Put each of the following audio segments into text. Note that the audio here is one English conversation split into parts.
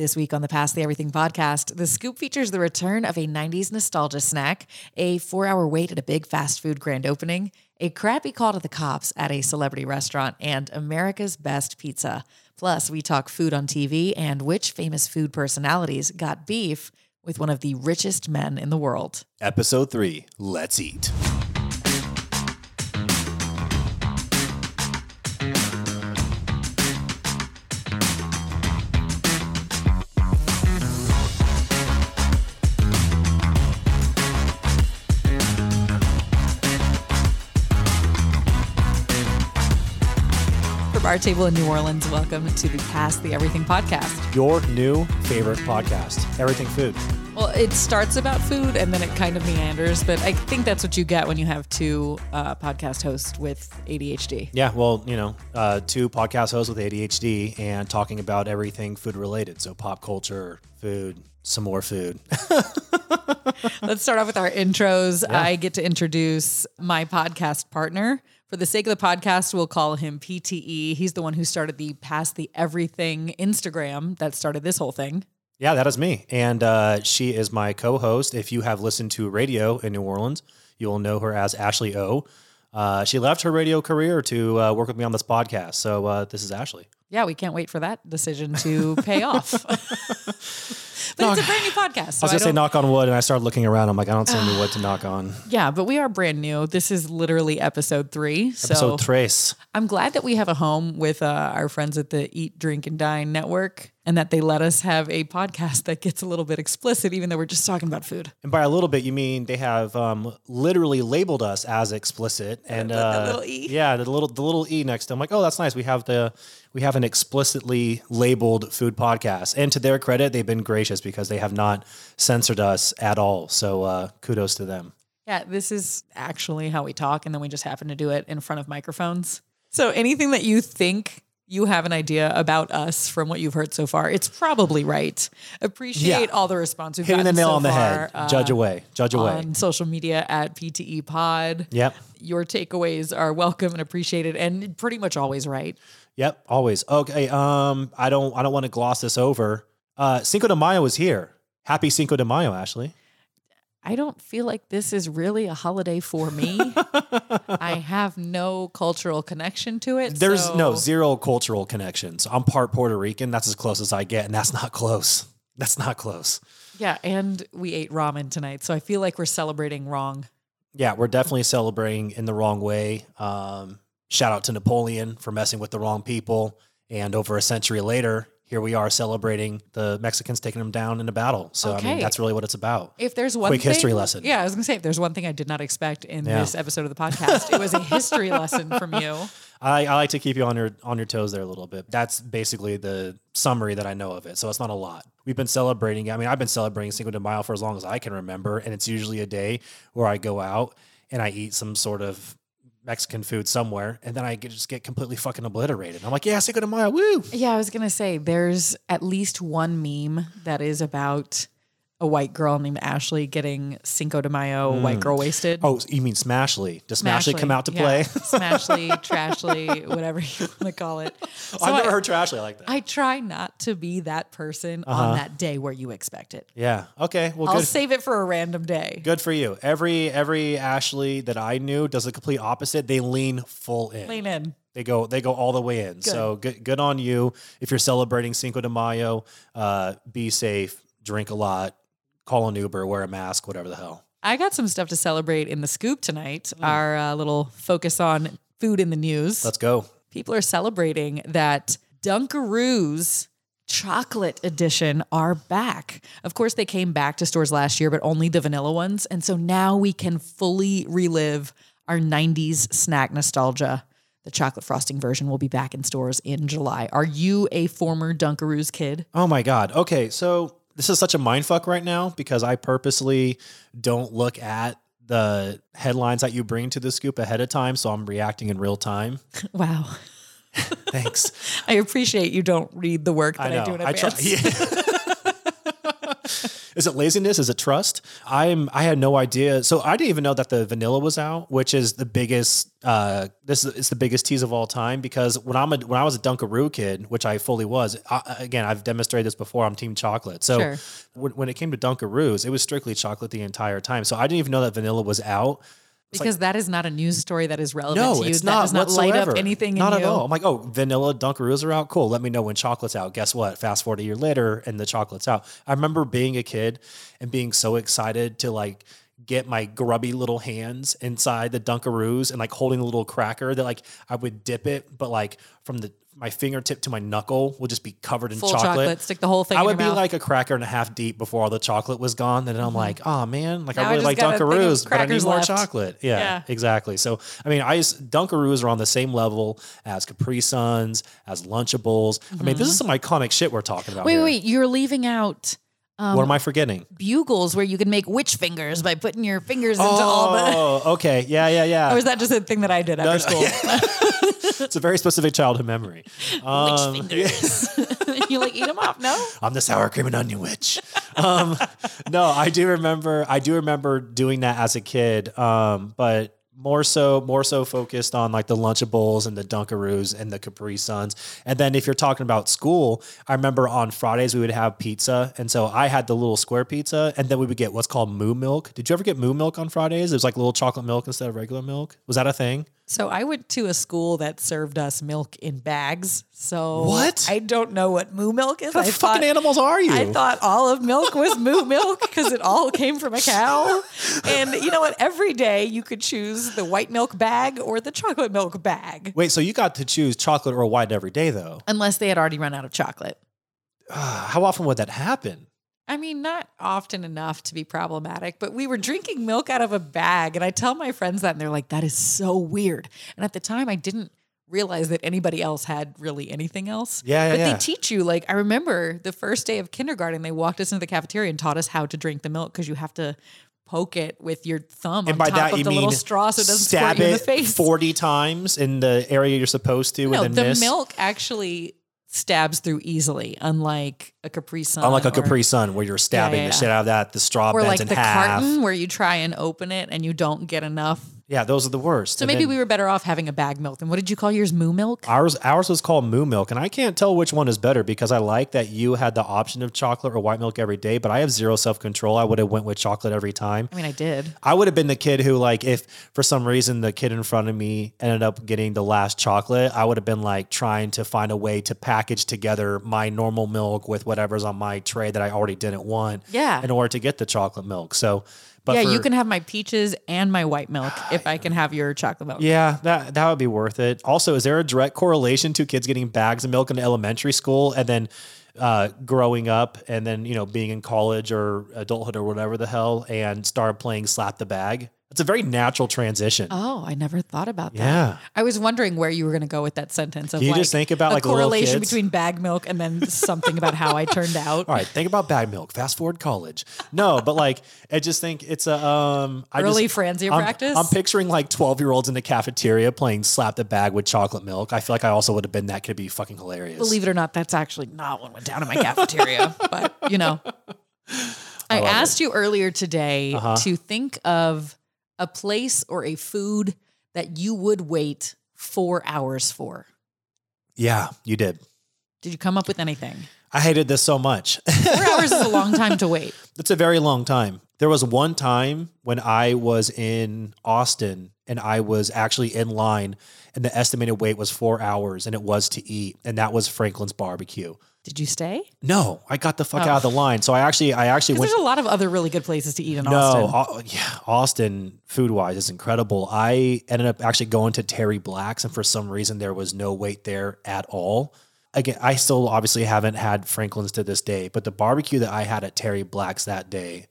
This week on the Past the Everything podcast, the scoop features the return of a 90s nostalgia snack, a four hour wait at a big fast food grand opening, a crappy call to the cops at a celebrity restaurant, and America's best pizza. Plus, we talk food on TV and which famous food personalities got beef with one of the richest men in the world. Episode 3 Let's Eat. Our table in New Orleans, welcome to the Past the Everything podcast. Your new favorite podcast, Everything Food. Well, it starts about food and then it kind of meanders, but I think that's what you get when you have two uh, podcast hosts with ADHD. Yeah, well, you know, uh, two podcast hosts with ADHD and talking about everything food related. So pop culture, food, some more food. Let's start off with our intros. I get to introduce my podcast partner. For the sake of the podcast, we'll call him PTE. He's the one who started the Past the Everything Instagram that started this whole thing. yeah, that is me. And uh, she is my co host. If you have listened to radio in New Orleans, you will know her as Ashley O. Uh, she left her radio career to uh, work with me on this podcast. So uh, this is Ashley. Yeah, we can't wait for that decision to pay off. but it's a brand new podcast. So I was going to say knock on wood, and I started looking around. I'm like, I don't see any wood to knock on. yeah, but we are brand new. This is literally episode three. So Episode tres. I'm glad that we have a home with uh, our friends at the Eat, Drink, and Dine network and that they let us have a podcast that gets a little bit explicit, even though we're just talking about food. And by a little bit, you mean they have um, literally labeled us as explicit, and The- the uh, little E? yeah, the little the little e next to. I'm like, oh, that's nice. We have the we have an explicitly labeled food podcast, and to their credit, they've been gracious because they have not censored us at all. So uh, kudos to them. Yeah, this is actually how we talk, and then we just happen to do it in front of microphones. So anything that you think you have an idea about us from what you've heard so far, it's probably right. Appreciate Yeah. all the response we've Hitting the nail so on the far, head. uh, Judge away. Judge away. on social media at PTE Pod. Yep. Your takeaways are welcome and appreciated, and pretty much always right. Yep. Always. Okay. Um. I don't. I don't want to gloss this over. Uh. Cinco de Mayo is here. Happy Cinco de Mayo, Ashley. I don't feel like this is really a holiday for me. I have no cultural connection to it. There's so- no zero cultural connections. I'm part Puerto Rican. That's as close as I get, and that's not close. That's not close. Yeah, and we ate ramen tonight, so I feel like we're celebrating wrong. Yeah, we're definitely celebrating in the wrong way. Um, shout out to Napoleon for messing with the wrong people, and over a century later, here we are celebrating the Mexicans taking them down in a battle. So I mean, that's really what it's about. If there's one Quick history thing- lesson. Yeah, I was gonna say if there's one thing I did not expect in Yeah. this episode of the podcast, it was a history lesson from you. I, I like to keep you on your on your toes there a little bit. That's basically the summary that I know of it. So it's not a lot. We've been celebrating. I mean, I've been celebrating Cinco de Mayo for as long as I can remember, and it's usually a day where I go out and I eat some sort of Mexican food somewhere, and then I just get completely fucking obliterated. I'm like, yeah, Cinco de Mayo, woo! Yeah, I was gonna say there's at least one meme that is about a white girl named Ashley getting Cinco de Mayo white girl wasted. Oh, you mean Smashly? Does Smashly, come out to yeah. play? Smashly, Trashly, whatever you want to call it. So I've never I, heard Trashly like that. I try not to be that person on that day where you expect it. yeah. Okay. Well, I'll good. save it for a random day. Good for you. Every every Ashley that I knew does the complete opposite. They lean full in. Lean in. They go they go all the way in. So good good on you. If you're celebrating Cinco de Mayo, uh, be safe, drink a lot, call an Uber, wear a mask, whatever the hell. I got some stuff to celebrate in the scoop tonight. Hmm. Our uh, little focus on food in the news. Let's go. People are celebrating that Dunkaroos chocolate edition are back. Of course, they came back to stores last year, but only the vanilla ones. And so now we can fully relive our 90s snack nostalgia. The chocolate frosting version will be back in stores in July. Are you a former Dunkaroos kid? Oh my god. Okay, so this is such a mind fuck right now because I purposely don't look at the headlines that you bring to the scoop ahead of time, so I'm reacting in real time. Wow. Thanks. I appreciate you don't read the work that I, do in I try. advance. Yeah. Is it laziness? Is it trust? I'm I had no idea. So I didn't even know that the vanilla was out, which is the biggest uh this is it's the biggest tease of all time because when I'm a when I was a Dunkaroo kid, which I fully was, I, again, I've demonstrated this before, I'm team chocolate. So Sure. when, when it came to Dunkaroos, it was strictly chocolate the entire time. So I didn't even know that vanilla was out. Because that is not a news story that is relevant No, to you. it's that not does not whatsoever. light up anything Not at you. all. I'm like, oh, vanilla Dunkaroos are out. Cool. Let me know when chocolate's out. Guess what? Fast forward a year later, and the chocolate's out. I remember being a kid and being so excited to like get my grubby little hands inside the Dunkaroos and like holding a little cracker that like I would dip it, but like from the my fingertip to my knuckle will just be covered in Full chocolate. Stick the whole thing I would be mouth. Mm-hmm. like a cracker and a half deep before all the chocolate was gone. And then I'm like, oh man, like Now I I really just like got a thing of Dunkaroos, but I need more left. chocolate. Yeah, Yeah. exactly. So I mean, I used, Dunkaroos are on the same level as Capri Suns, as Lunchables. I mean, this is some iconic shit we're talking about. Mm-hmm. wait, here. wait, you're leaving out um, What am I forgetting? bugles where you can make witch fingers by putting your fingers into all the. Oh, okay. Yeah, yeah, yeah. Or is that just a thing that I did after school? it's a very specific childhood memory. Um, witch fingers. you like eat them off? No. I'm the sour cream and onion witch. Um, no, I do remember. I do remember doing that as a kid. Um, but more so, more so focused on like the Lunchables and the Dunkaroos and the Capri Suns. And then if you're talking about school, I remember on Fridays we would have pizza, and so I had the little square pizza, and then we would get what's called moo milk. Did you ever get moo milk on Fridays? It was like little chocolate milk instead of regular milk. Was that a thing? So I went to a school that served us milk in bags. So What? I don't know what moo milk is. What I fucking animals are you? I thought all of milk was moo milk because it all came from a cow. And you know what? Every day you could choose the white milk bag or the chocolate milk bag, Wait, so you got to choose chocolate or white every day though? unless they had already run out of chocolate. Ah, How often would that happen? I mean, not often enough to be problematic, but we were drinking milk out of a bag. And I tell my friends that, and they're like, that is so weird. And at the time, I didn't realize that anybody else had really anything else. Yeah, yeah, But yeah. they teach you, like, I remember the first day of kindergarten, they walked us into the cafeteria and taught us how to drink the milk because you have to poke it with your thumb And on by top that of you the mean little straw so it doesn't stab squirt you in the it face. forty times in the area you're supposed to, no, and the miss. milk actually stabs through easily, unlike a Capri Sun. Unlike a or- Capri Sun, where you're stabbing yeah, the yeah. shit out of that, the straw or bends like in the half. carton where you try and open it and you don't get enough. Yeah, those are the worst. So maybe we were better off having a bag milk. And what did you call yours? Moo milk? Ours, ours was called Moo Milk, and I can't tell which one is better because I like that you had the option of chocolate or white milk every day, but I have zero self control. I would have went with chocolate every time. I mean, I did. I would have been the kid who, like, if for some reason the kid in front of me ended up getting the last chocolate, I would have been like trying to find a way to package together my normal milk with whatever's on my tray that I already didn't want. Yeah. In order to get the chocolate milk. So, but yeah, for- you can have my peaches and my white milk if I can have your chocolate milk. Yeah, that that would be worth it. Also, is there a direct correlation to kids getting bags of milk in elementary school and then uh, growing up and then you know being in college or adulthood or whatever the hell and start playing slap the bag? It's a very natural transition. Oh, I never thought about that. Yeah. I was wondering where you were going to go with that sentence. Of Can you like just think about, a like, correlation between bag milk and then something about how I turned out. All right, think about bag milk. Fast forward college. No, but like I just think it's a um I Early just, Franzia I'm, practice? I'm picturing like 12 year olds in the cafeteria playing slap the bag with chocolate milk. I feel like I also would have been that could be fucking hilarious. Believe it or not, that's actually not what went down in my cafeteria. but you know, I, Uh-huh. asked you earlier today to think of a place or a food that you would wait four hours for. yeah, you did. Did you come up with anything? I hated this so much. Four hours is a long time to wait. It's a very long time. There was one time when I was in Austin and I was actually in line and the estimated wait was four hours and it was to eat. And that was Franklin's barbecue. Did you stay? No, I got the fuck Oh. out of the line. So I actually, I actually went. there's a lot of other really good places to eat in No, Austin. No, yeah, Austin food wise is incredible. I ended up actually going to Terry Black's, and for some reason there was no wait there at all. Again, I still obviously haven't had Franklin's to this day, but the barbecue that I had at Terry Black's that day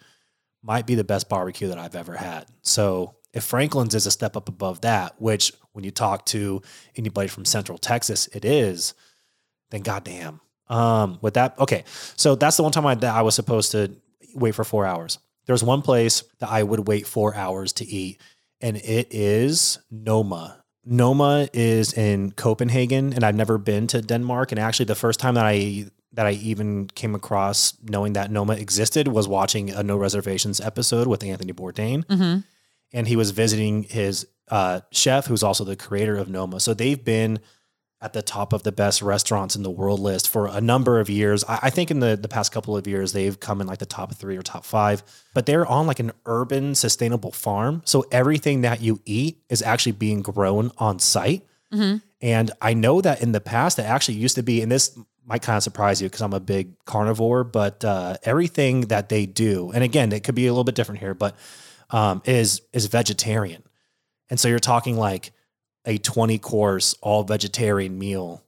might be the best barbecue that I've ever had. So if Franklin's is a step up above that, which when you talk to anybody from Central Texas, it is, then goddamn. Um, with that, okay. So that's the one time I, that I was supposed to wait for four hours. There's one place that I would wait four hours to eat, and it is Noma. Noma is in Copenhagen, and I've never been to Denmark. And actually, the first time that I that I even came across knowing that Noma existed was watching a No Reservations episode with Anthony Bourdain. Mhm. And he was visiting his uh, chef, who's also the creator of Noma. So they've been at the top of the best restaurants in the world list for a number of years. I, I think in the, the past couple of years, they've come in like the top three or top five, but they're on like an urban sustainable farm. So everything that you eat is actually being grown on site. Mhm. And I know that in the past, it actually used to be, and this might kind of surprise you because I'm a big carnivore, but uh, everything that they do, and again, it could be a little bit different here, but um, is is vegetarian. And so you're talking like a 20 course all vegetarian meal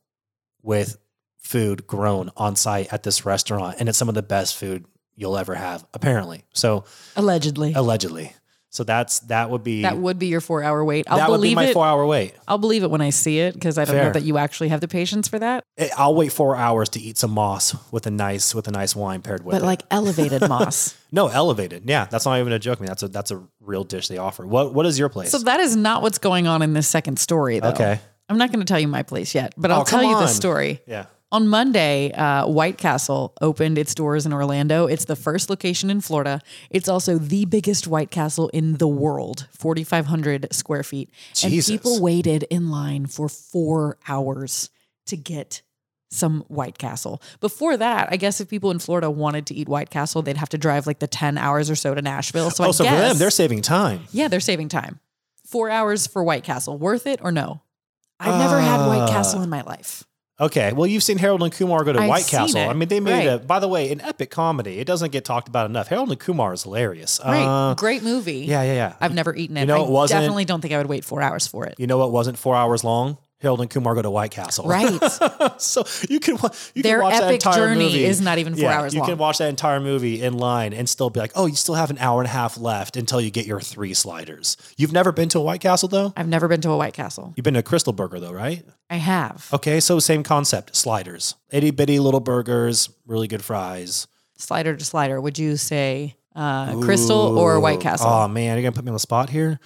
with food grown on site at this restaurant, and it's some of the best food you'll ever have, apparently. So Allegedly. allegedly. So that's that would be that would be your four hour wait. I'll that would be believe my it. four hour wait. I'll believe it when I see it because I don't know that you actually have the patience for that. Eh, I'll wait four hours to eat some moss with a nice with a nice wine paired with But it. like elevated moss. no, elevated. Yeah, that's not even a joke. I mean, that's a that's a real dish they offer. What what is your place? So that is not what's going on in this second story, though. okay. I'm not going to tell you my place yet, but Oh, I'll tell come you the story. Yeah. On Monday, uh, White Castle opened its doors in Orlando. It's the first location in Florida. It's also the biggest White Castle in the world, 4,500 square feet. Jesus. And people waited in line for four hours to get some White Castle. Before that, I guess if people in Florida wanted to eat White Castle, they'd have to drive like the 10 hours or so to Nashville. So I oh, so guess, for them, they're saving time. yeah, they're saving time. Four hours for White Castle. Worth it or no? I've never had White Uh, Castle in my life. Okay. Well, you've seen Harold and Kumar go to I've White Castle. it. I mean, they made a. By the way, an epic comedy. It doesn't get talked about enough. Harold and Kumar is hilarious. Right. Uh, Great movie. yeah, yeah, yeah. I've never eaten it. You know, I it wasn't- definitely don't think I would wait four hours for it. you know what wasn't four hours long? Harold and Kumar go to White Castle. Right. so you can you Their can watch that epic entire journey movie. is not even four Yeah, hours you long. can watch that entire movie in line and still be like, oh, you still have an hour and a half left until you get your three sliders. You've never been to a White Castle though. I've never been to a White Castle. You've been to a Krystal Burger though, right? I have. Okay, so same concept. Sliders, itty bitty little burgers, really good fries. Slider to slider. Would you say uh, Krystal or White Castle? Oh man, you're gonna put me on the spot here.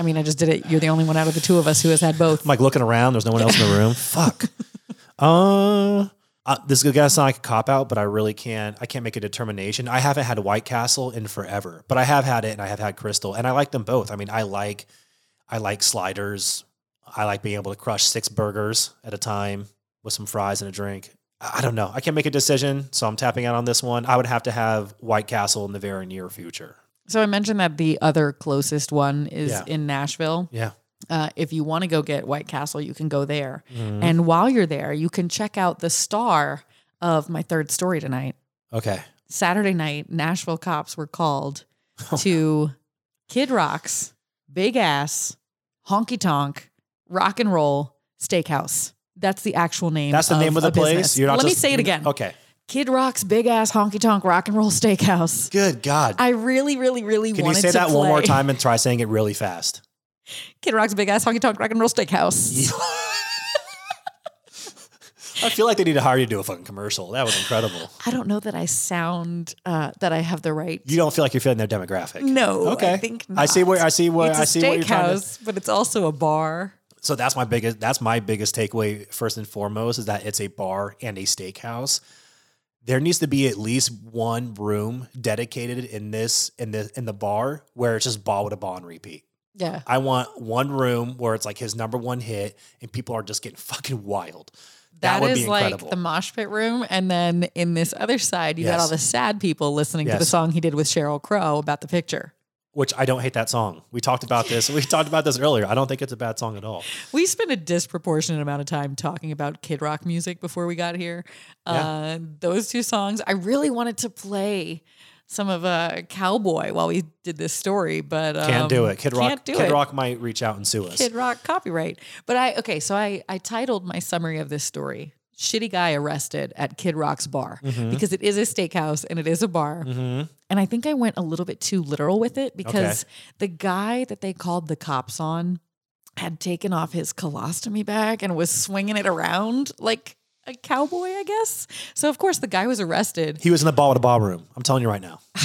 I mean, I just did it. You're the only one out of the two of us who has had both. I'm like looking around. There's no one else in the room. Fuck. Uh, uh, this is gonna sound like a cop out, but I really can't. I can't make a determination. I haven't had White Castle in forever, but I have had it, and I have had Krystal, and I like them both. I mean, I like, I like sliders. I like being able to crush six burgers at a time with some fries and a drink. I I don't know. I can't make a decision, so I'm tapping out on this one. I would have to have White Castle in the very near future. So I mentioned that the other closest one is Yeah. in Nashville. Yeah. Uh, if you want to go get White Castle, you can go there. Mhm. And while you're there, you can check out the star of my third story tonight. Okay. Saturday night, Nashville cops were called to Kid Rock's big ass honky tonk rock and roll steakhouse. That's the actual name. That's the name of the place. business. You're not Let me just- say it again. Okay. Kid Rock's big ass honky tonk rock and roll steakhouse. Good God. I really, really, really Can you wanted say to that one more time and try saying it really fast? Kid Rock's big ass honky tonk rock and roll steakhouse. I feel like they need to hire you to do a fucking commercial. That was incredible. I don't know that I sound uh, that I have the right. You don't feel like you're feeling their demographic. no, Okay. I think not. I see where. I see where I see what you're trying to. steakhouse, but it's also a bar. So that's my biggest that's my biggest takeaway first and foremost is that it's a bar and a steakhouse. There needs to be at least one room dedicated in this in the in the bar where it's just Bawitdaba and repeat. Yeah. I want one room where it's like his number one hit and people are just getting fucking wild. That, that would is be like the mosh pit room. And then in this other side, you got all the sad people listening to the song he did with Sheryl Crow about the picture. Which I don't hate that song. We talked about this. We talked about this earlier. I don't think it's a bad song at all. We spent a disproportionate amount of time talking about Kid Rock music before we got here. Uh, those two songs, I really wanted to play some of uh, Cowboy while we did this story, but um, Can't do it. Kid Rock. Can't do Kid it. Rock might reach out and sue us. Kid Rock copyright. But I okay, so I I titled my summary of this story "Shitty Guy Arrested at Kid Rock's Bar" Mhm. because it is a steakhouse and it is a bar. hmm And I think I went a little bit too literal with it because the guy that they called the cops on had taken off his colostomy bag and was swinging it around like a cowboy, I guess. So of course the guy was arrested. He was in the Bawitdaba room. I'm telling you right now.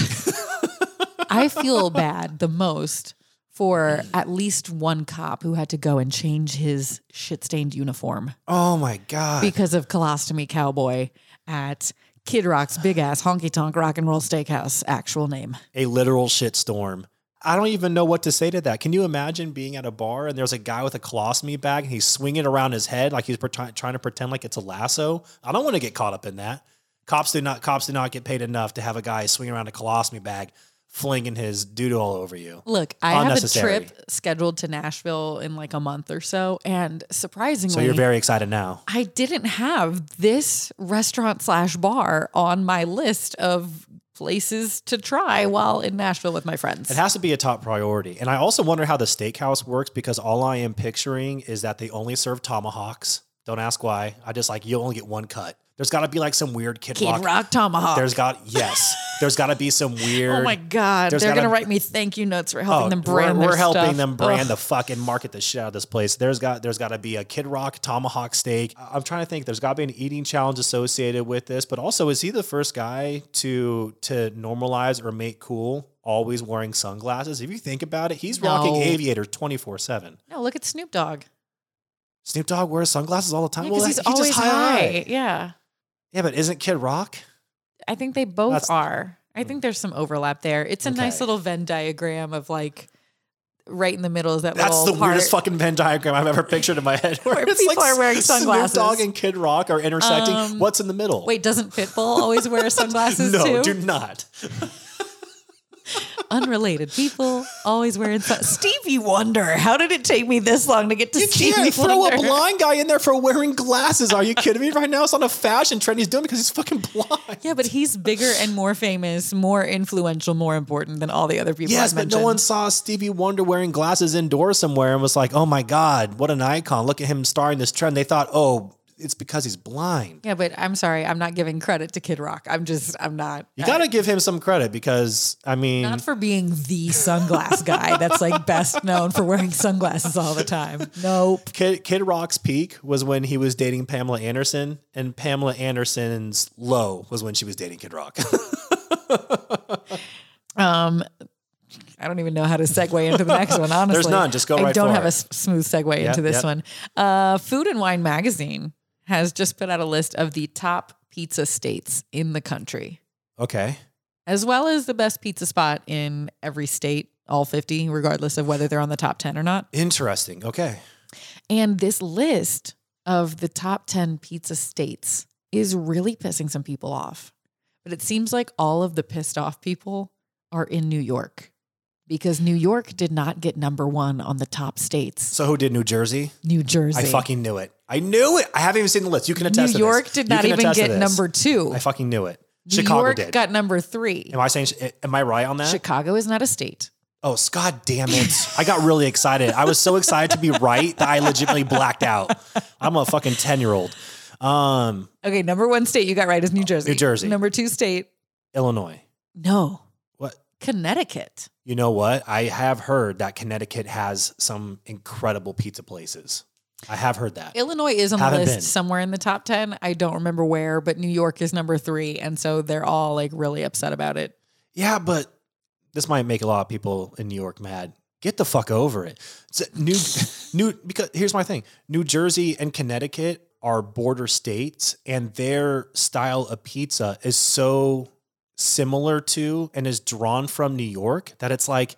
I feel bad the most for mm. at least one cop who had to go and change his shit-stained uniform Oh my god. because of colostomy cowboy. at Kid Rock's big ass honky tonk rock and roll steakhouse, actual name. A literal shitstorm. I don't even know what to say to that. Can you imagine being at a bar and there's a guy with a colostomy bag and he's swinging around his head like he's trying to pretend like it's a lasso? I don't want to get caught up in that. Cops do not cops do not get paid enough to have a guy swing around a colostomy bag flinging his doodle all over you. Look, I have a trip scheduled to Nashville in like a month or so, and surprisingly, so you're very excited now. I didn't have this restaurant slash bar on my list of places to try while in Nashville with my friends. It has to be a top priority. And I also wonder how the steakhouse works because all I am picturing is that they only serve tomahawks. Don't ask why. I just like you only get one cut. There's got to be like some weird Kid, Kid Rock. Rock tomahawk. There's got yes. There's got to be some oh weird. oh my god! They're gotta- gonna write me thank you notes for helping Oh, them brand. we're, we're helping stuff. them brand Ugh. the fucking market the shit out of this place. There's got there's got to be a Kid Rock tomahawk steak. I'm trying to think. There's got to be an eating challenge associated with this, but also is he the first guy to to normalize or make cool always wearing sunglasses? If you think about it, he's rocking aviator 24 seven. No, look at Snoop Dogg. Snoop Dogg wears sunglasses all the time. Because well, he's he always just high. Yeah, Yeah, but isn't Kid Rock? I think they both That's- are. I think there's some overlap there. It's a nice Okay. little Venn diagram of like right in the middle is that That's little the part. weirdest fucking Venn diagram I've ever pictured in my head. Where, it's people like are wearing Snoop sunglasses. Dogg and Kid Rock are intersecting. Um, What's in the middle? Wait, doesn't Pitbull always wear sunglasses no, too? do not. Unrelated people always wearing sun- Stevie Wonder. How did it take me this long to get to You Stevie can't throw Wonder? a blind guy in there for wearing glasses. Are you kidding me? Right now, it's on a fashion trend. He's doing it because he's fucking blind. Yeah, but he's bigger and more famous, more influential, more important than all the other people. Yes, I but mentioned. no one saw Stevie Wonder wearing glasses indoors somewhere and was like, "Oh my god, what an icon! Look at him starring this trend." They thought, "Oh, it's because he's blind." Yeah, but I'm sorry, I'm not giving credit to Kid Rock. I'm just, I'm not. You got to give him some credit because I mean, Not for being the sunglass guy that's like best known for wearing sunglasses all the time. Nope. Kid, Kid Rock's peak was when he was dating Pamela Anderson, and Pamela Anderson's low was when she was dating Kid Rock. Um, I don't even know how to segue into the next one. Honestly, there's none. Just go I right don't have a it. s- smooth segue into this yep. one. Uh, Food and Wine Magazine has just put out a list of the top pizza states in the country, okay, as well as the best pizza spot in every state, all 50, regardless of whether they're on the top 10 or not. interesting. Okay, And this list of the top 10 pizza states is really pissing some people off. But it seems like all of the pissed off people are in New York because New York did not get number one on the top states. so who did New Jersey? New Jersey. I fucking knew it. I knew it. I haven't even seen the list. You can attest. New York did not even get number two. I fucking knew it. New Chicago York did. got number three. Am I saying? Am I right on that? Chicago is not a state. Oh, God damn it. I got really excited. I was so excited to be right that I legitimately blacked out. I'm a fucking 10 year old. Um, Okay, number one state you got right is New Jersey. New Jersey. Number two state, Illinois. no? Connecticut. You know what? I have heard that Connecticut has some incredible pizza places. I have heard that. Illinois is on the Haven't list been. somewhere in the top 10. I don't remember where, but New York is number three. And so they're all like really upset about it. Yeah, but this might make a lot of people in New York mad. Get the fuck over it. New, new. Because here's my thing: New Jersey and Connecticut are border states, and their style of pizza is so similar to and is drawn from New York that it's like,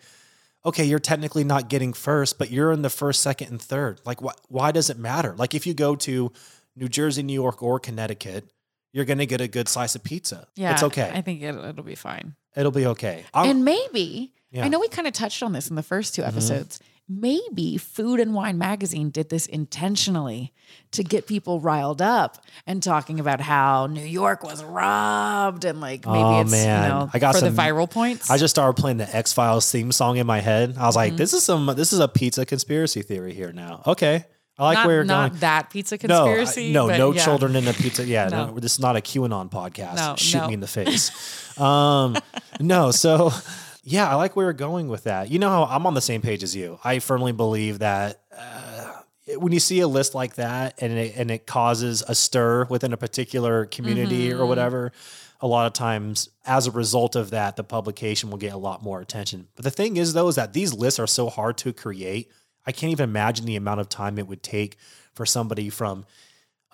okay, you're technically not getting first, but you're in the first, second, and third. Like, why? Why does it matter? Like, if you go to New Jersey, New York, or Connecticut, you're gonna get a good slice of pizza. Yeah. it's okay. I think it, it'll be fine. It'll be okay. I'm- and maybe, Yeah. I know we kind of touched on this in the first two Mhm. episodes. Maybe Food and Wine Magazine did this intentionally to get people riled up and talking about how New York was robbed and like maybe Oh, it's man. you know I got for some- the viral points. I just started playing the X Files theme song in my head. I was like, Mm-hmm. this is some this is a pizza conspiracy theory here now. Okay. I like not, where you're not going. that pizza No, I- conspiracy. no, no yeah. children in the pizza. Yeah, no. No. this is not a QAnon podcast. No, Shoot me in the face. um, no, so yeah, I like where you're going with that. You know how I'm on the same page as you. I firmly believe that uh, when you see a list like that and it, and it causes a stir within a particular community or Mhm. whatever, a lot of times as a result of that, the publication will get a lot more attention. But the thing is, though, is that these lists are so hard to create. I can't even imagine the amount of time it would take for somebody from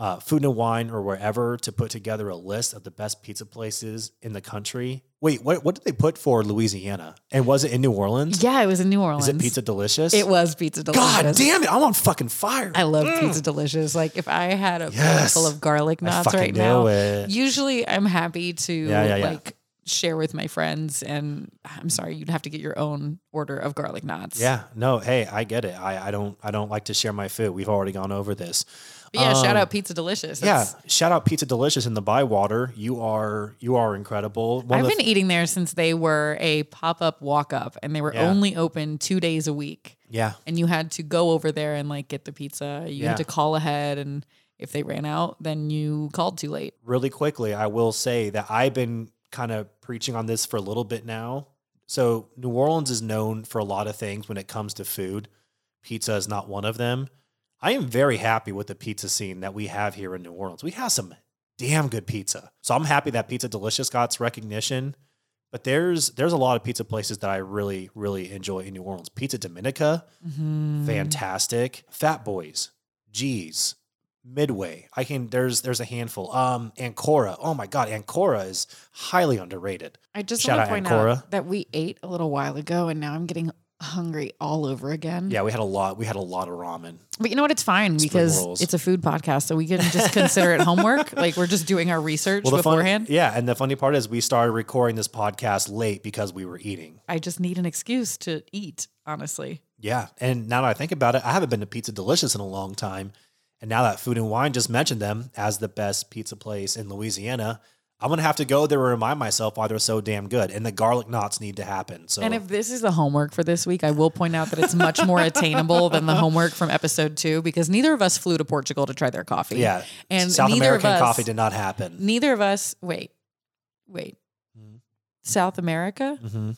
uh, Food and Wine or wherever to put together a list of the best pizza places in the country. Wait, what what did they put for Louisiana? And was it in New Orleans? Yeah, it was in New Orleans. Is it Pizza Delicious? It was Pizza Delicious. God damn it! I'm on fucking fire. I love Pizza Delicious. Like if I had a Yes. full of garlic knots right now, it. usually I'm happy to Yeah, yeah, yeah. like share with my friends. And I'm sorry, you'd have to get your own order of garlic knots. Yeah, no, hey, I get it. I, I don't I don't like to share my food. We've already gone over this. But yeah. shout Um, out Pizza Delicious. Yeah, shout out Pizza Delicious in the Bywater. You are you are incredible. One I've been eating there since they were a pop up walk up, and they were Yeah. only open two days a week. yeah, and you had to go over there and like get the pizza. You Yeah. had to call ahead, and if they ran out, then you called too late. really quickly, I will say that I've been kind of preaching on this for a little bit now. So New Orleans is known for a lot of things when it comes to food. Pizza is not one of them. I am very happy with the pizza scene that we have here in New Orleans. We have some damn good pizza. So I'm happy that Pizza Delicious got its recognition. But there's there's a lot of pizza places that I really really enjoy in New Orleans. Pizza Domenica, Mm-hmm. fantastic. Fat Boys, G's, Midway. I can there's there's a handful. Um, Ancora. Oh my god, Ancora is highly underrated. I just Shout want to point Ancora. out that we ate a little while ago, and now I'm getting hungry all over again. Yeah, we had a lot. We had a lot of ramen. But you know what? It's fine because rolls. it's a food podcast, so we can just consider it homework. Like we're just doing our research fun- beforehand. yeah, and the funny part is we started recording this podcast late because we were eating. I just need an excuse to eat. Honestly, Yeah, and now that I think about it, I haven't been to Pizza Delicious in a long time, and now that Food and Wine just mentioned them as the best pizza place in Louisiana, I'm gonna have to go there and remind myself why they're so damn good. And the garlic knots need to happen. So and if this is the homework for this week, I will point out that it's much more attainable than the homework from episode two because neither of us flew to Portugal to try their coffee. yeah, and South neither American of us, coffee did not happen. Neither of us. Wait, wait. Mhm. South America, hmm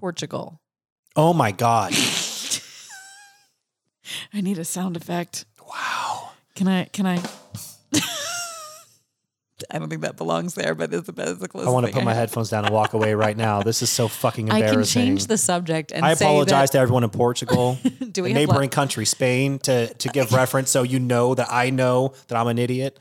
Portugal. Oh my god! I need a sound effect. Wow. Can I? Can I? I don't think that belongs there, but it's the best. The I want to put my headphones down and walk away right now. This is so fucking embarrassing. I can change the subject and I say apologize to everyone in Portugal, do we the have neighboring country, Spain, to to give reference so you know that I know that I'm an idiot.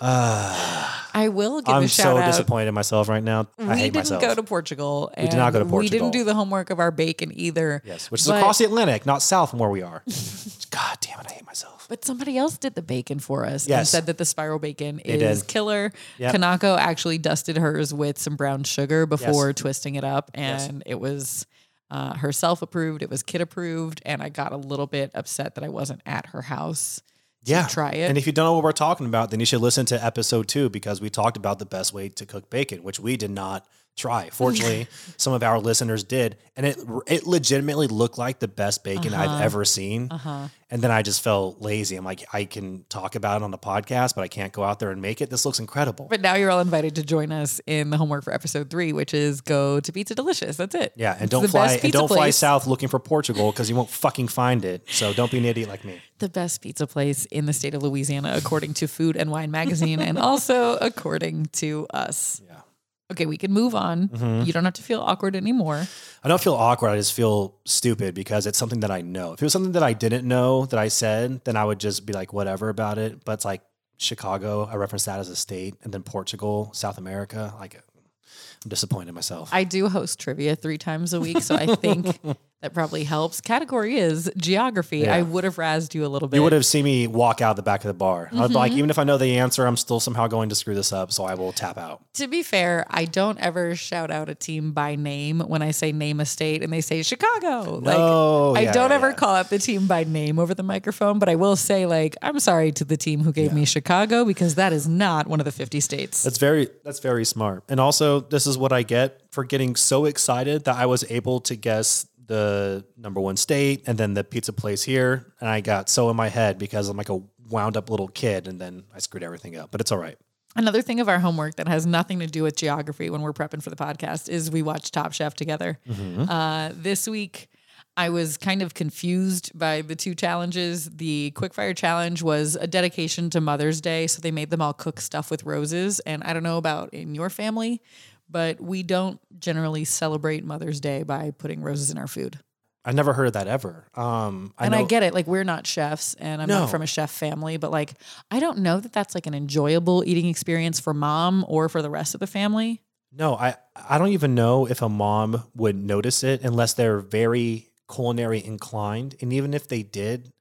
I will give I'm a shout so out. I'm so disappointed in myself right now. I we hate didn't myself. go to Portugal. We did not go to and We didn't do the homework of our bacon either. yes, which is But- across the Atlantic, not south from where we are. God damn it, I hate myself. But somebody else did the bacon for us and Yes. said that the spiral bacon They is did. killer. Yep. Kanako actually dusted hers with some brown sugar before twisting it up, and it was uh, herself approved. It was kid approved, and I got a little bit upset that I wasn't at her house. To Yeah, try it. And if you don't know what we're talking about, then you should listen to episode two because we talked about the best way to cook bacon, which we did not try. Fortunately, some of our listeners did, and it it legitimately looked like the best bacon I've ever seen. uh-huh. And then I just felt lazy. I'm like, I can talk about it on the podcast, but I can't go out there and make it. This looks incredible. But now you're all invited to join us in the homework for episode three, which is go to Pizza Delicious. That's it. yeah, and It's don't fly and don't fly south looking for Portugal because you won't fucking find it. So don't be an idiot like me. the best pizza place in the state of Louisiana, according to Food and Wine Magazine, and also according to us. Yeah. Okay, we can move on. Mhm. You don't have to feel awkward anymore. I don't feel awkward. I just feel stupid because it's something that I know. If it was something that I didn't know that I said, then I would just be like, whatever about it. But it's like Chicago, I reference that as a state, and then Portugal, South America. Like, I'm disappointed in myself. I do host trivia three times a week, so I think that probably helps. Category is geography. Yeah. I would have razzed you a little bit. you would have seen me walk out the back of the bar. Was like, Mm-hmm. even if I know the answer, I'm still somehow going to screw this up. So I will tap out. To be fair, I don't ever shout out a team by name when I say name a state and they say Chicago. No, like I don't yeah, ever yeah. call out the team by name over the microphone, but I will say like I'm sorry to the team who gave me Chicago because that is not one of the 50 states. That's very that's very smart. And also, this is what I get for getting so excited that I was able to guess the number one state and then the pizza place here. And I got so in my head because I'm like a wound up little kid and then I screwed everything up. But it's all right. Another thing of our homework that has nothing to do with geography when we're prepping for the podcast is we watch Top Chef together. Uh, this week, I was kind of confused by the two challenges. The quickfire challenge was a dedication to Mother's Day, so they made them all cook stuff with roses. And I don't know about in your family, but we don't generally celebrate Mother's Day by putting roses in our food. I never heard of that ever. Um, I and know, I get it. Like we're not chefs, and I'm No. not from a chef family, but like I don't know that that's like an enjoyable eating experience for mom or for the rest of the family. No, I I don't even know if a mom would notice it unless they're very culinary inclined. And even if they did,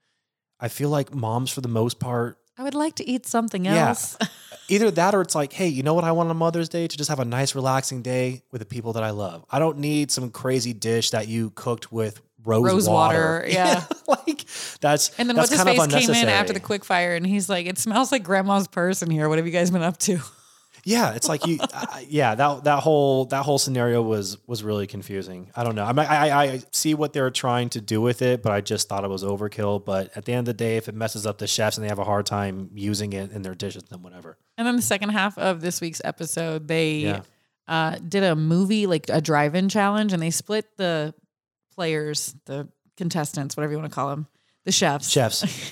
I feel like moms for the most part I would like to eat something Yeah. else. either that or it's like, hey, you know what I want on Mother's Day to just have a nice relaxing day with the people that I love. I don't need some crazy dish that you cooked with rose, Rose water. water, yeah. like that's And then that's what's his face came in after the quick fire, and he's like, "It smells like grandma's purse in here. What have you guys been up to?" Yeah, it's like you. uh, yeah, that that whole that whole scenario was was really confusing. I don't know. I, mean, I I see what they're trying to do with it, but I just thought it was overkill. But at the end of the day, if it messes up the chefs and they have a hard time using it in their dishes, then whatever. And then the second half of this week's episode, they Yeah. uh, did a movie, like a drive-in challenge, and they split the players, the contestants, whatever you want to call them, the chefs. Chefs, I think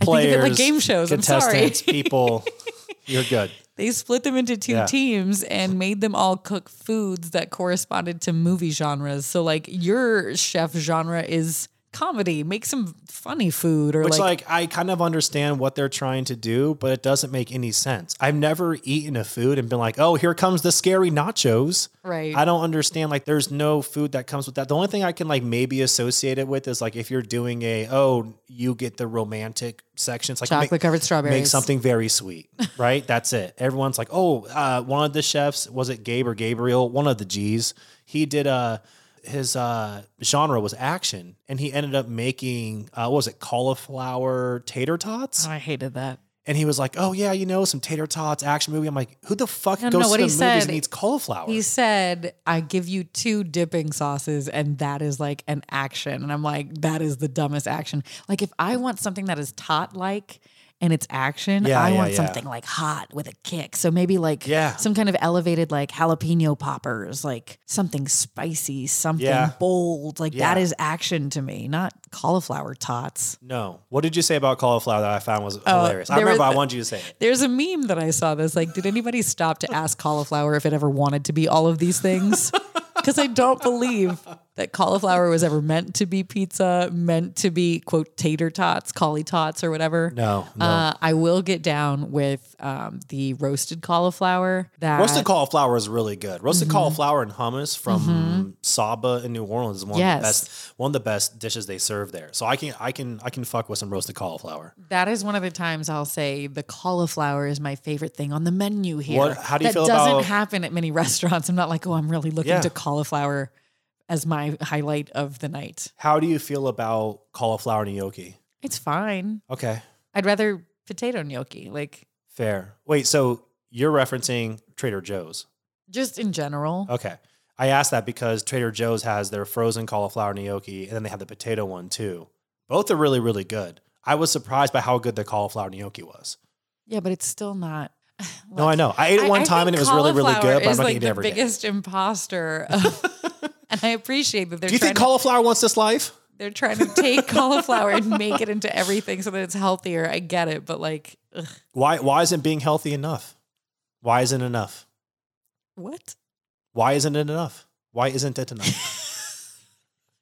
of players, it like game shows. I'm sorry. contestants, people, you're good. They split them into two Yeah. teams and made them all cook foods that corresponded to movie genres. So, like, your chef genre is comedy. Make some funny food, or Which, like, like, I kind of understand what they're trying to do, but it doesn't make any sense. I've never eaten a food and been like, "Oh, here comes the scary nachos." right? I don't understand. Like, there's no food that comes with that. The only thing I can like maybe associate it with is like if you're doing a oh, you get the romantic section. It's like Chocolate make, covered strawberries. make something very sweet, right? That's it. Everyone's like, oh, uh, one of the chefs was it Gabe or Gabriel? One of the G's. He did uh his uh genre was action, and he ended up making uh, what was it cauliflower tater tots? Oh, I hated that. And he was like, "Oh yeah, you know, some tater tots action movie." I'm like, "Who the fuck goes no, what to he the movies said- and eats cauliflower?" He said, I give you two dipping sauces, and that is like an action. And I'm like, that is the dumbest action. Like, if I want something that is tot like and it's action, Yeah, I yeah, want yeah. something like hot with a kick. So maybe like Yeah. some kind of elevated like jalapeno poppers, like something spicy, something bold. Like that is action to me, not cauliflower tots. No. What did you say about cauliflower that I found was Oh, hilarious? I remember was- I wanted you to say it. There's a meme that I saw that's like, did anybody stop to ask cauliflower if it ever wanted to be all of these things? Because I don't believe that cauliflower was ever meant to be pizza, meant to be quote tater tots, collie tots, or whatever. No, no. Uh, I will get down with um, the roasted cauliflower. That Roasted cauliflower is really good. Roasted cauliflower and hummus from Saba in New Orleans is one of the best one of the best dishes they serve there. So I can I can I can fuck with some roasted cauliflower. that is one of the times I'll say the cauliflower is my favorite thing on the menu here. What- how do you that feel doesn't about- happen at many restaurants. I'm not like, oh, I'm really looking Yeah. to cauliflower as my highlight of the night. How do you feel about cauliflower gnocchi? It's fine. Okay. I'd rather potato gnocchi, like Fair. Wait, so you're referencing Trader Joe's. just in general. Okay. I asked that because Trader Joe's has their frozen cauliflower gnocchi and then they have the potato one too. Both are really, really good. I was surprised by how good the cauliflower gnocchi was. Yeah, but it's still not. No, I know. I ate it one time and it was really, really good, but I'm not like eating it the every day. biggest imposter. Of, and I appreciate that they're Do you think to, cauliflower wants this life? they're trying to take cauliflower and make it into everything so that it's healthier. I get it, but like, ugh, Why why isn't being healthy enough? Why isn't it enough? what? Why isn't it enough? Why isn't it enough?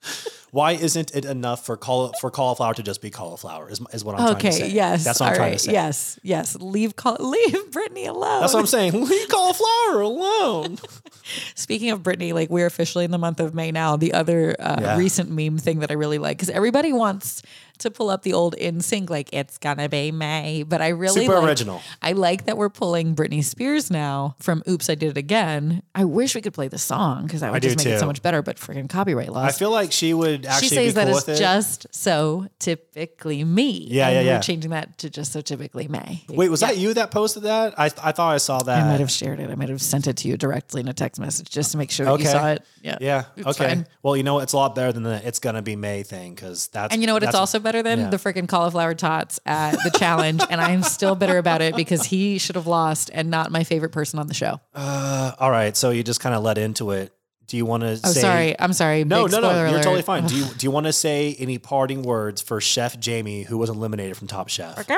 Why isn't it enough for cauli- for cauliflower to just be cauliflower? Is, is what I'm trying to Okay, say. yes. that's what I'm trying right, to say. Yes, yes. Leave col- leave Britney alone. That's what I'm saying. Leave cauliflower alone. Speaking of Britney, like we're officially in the month of May now. The other uh, Yeah. recent meme thing that I really like because everybody wants to pull up the old NSYNC, like it's gonna be May. But I really Super like, original. I like that we're pulling Britney Spears now from "Oops, I Did It Again." I wish we could play the song because that would I just make it so much better. But freaking copyright laws. I feel like she would actually she says be that cool it's it. just so typically me. Yeah, and yeah, yeah. We're changing that to just so typically May. Wait, was that you that posted that? I I thought I saw that. I might have shared it. I might have sent it to you directly in a text message just to make sure Okay. you saw it. Yeah. Yeah. It's okay. fine. Well, you know? It's a lot better than the "It's gonna be May" thing because that's. And you know what? It's also better than yeah. the freaking cauliflower tots at the challenge. and I'm still bitter about it because he should have lost and not my favorite person on the show. Uh, all right. So you just kind of let into it. Do you want to Oh, say? sorry. I'm sorry. No, Big no, no. You're alert. totally fine. Do you do you want to say any parting words for Chef Jamie, who was eliminated from Top Chef? like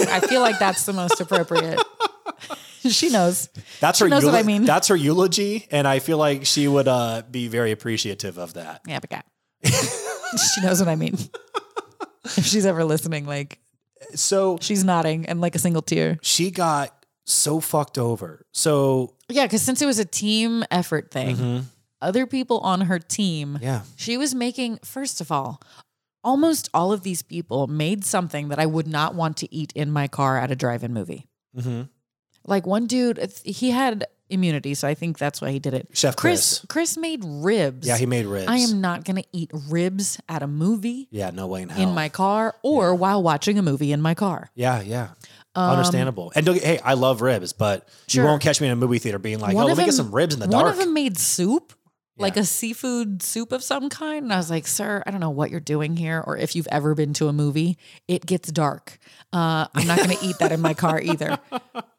I feel like that's the most appropriate. she knows. That's She her. knows what I mean. That's her eulogy, and I feel like she would uh, be very appreciative of that. Yeah, but cat. she knows what I mean. if she's ever listening, like So she's nodding and like a single tear. she got so fucked over. So Yeah, because since it was a team effort thing, other people on her team, yeah, she was making, first of all, almost all of these people made something that I would not want to eat in my car at a drive in movie. hmm Like one dude, he had immunity, so I think that's why he did it. Chef Chris, Chris. Chris made ribs. Yeah, he made ribs. I am not going to eat ribs at a movie Yeah, no way in hell. in my car or while watching a movie in my car. Yeah, yeah. Understandable. And don't get, hey, I love ribs, but Sure. you won't catch me in a movie theater being like, "Oh, let me get some ribs in the One dark." of them made soup, like a seafood soup of some kind. And I was like, sir, I don't know what you're doing here, or if you've ever been to a movie, it gets dark. Uh, I'm not going to eat that in my car either.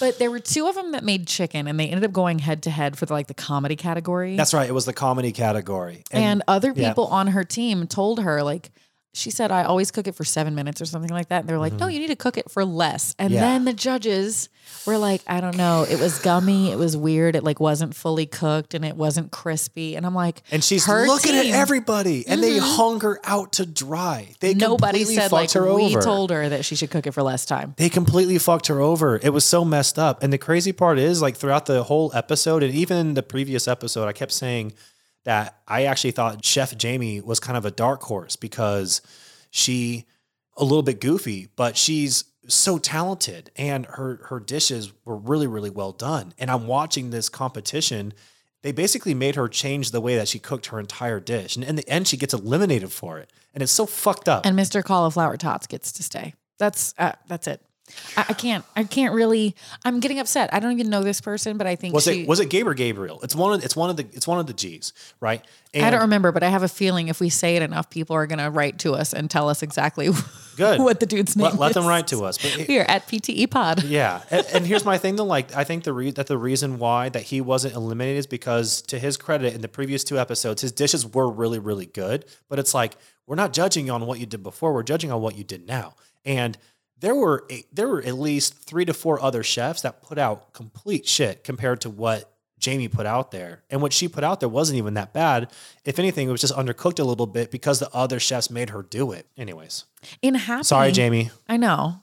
But there were two of them that made chicken, and they ended up going head to head for the, like the comedy category. That's right. It was the comedy category. and other yeah. people on her team told her like she said i always cook it for seven minutes or something like that and they're like no you need to cook it for less and Mm-hmm. Yeah. then the judges were like i don't know it was gummy it was weird it like wasn't fully cooked and it wasn't crispy and i'm like and she's looking team- Mm-hmm. at everybody, and they hung her out to dry. They nobody said like her we over. told her that she should cook it for less time they completely fucked her over. It was so messed up. And the crazy part is, like throughout the whole episode, and even the previous episode, I kept saying that I actually thought Chef Jamie was kind of a dark horse because she a little bit goofy, but she's so talented and her her dishes were really really well done. And I'm watching this competition. They basically made her change the way that she cooked her entire dish, and in the end, she gets eliminated for it, and it's so fucked up. and mr cauliflower tots gets to stay that's uh, that's it I, I can't i can't really i'm getting upset i don't even know this person but i think Was she, it was it Gabe or Gabriel? It's one of it's one of the it's one of the G's, right? And I don't remember, but I have a feeling if we say it enough, people are going to write to us and tell us exactly Good. what the dude's name Let, let them write to us. But it- Here at PTE Pod. yeah, and, and here's my thing though. Like, I think the re- that the reason why that he wasn't eliminated is because, to his credit, in the previous two episodes, his dishes were really really good. But it's like we're not judging you on what you did before; we're judging on what you did now. And there were a, there were at least three to four other chefs that put out complete shit compared to what Jamie put out there. And what she put out there wasn't even that bad. If anything, it was just undercooked a little bit because the other chefs made her do it. Anyways, In happy, sorry, Jamie. I know.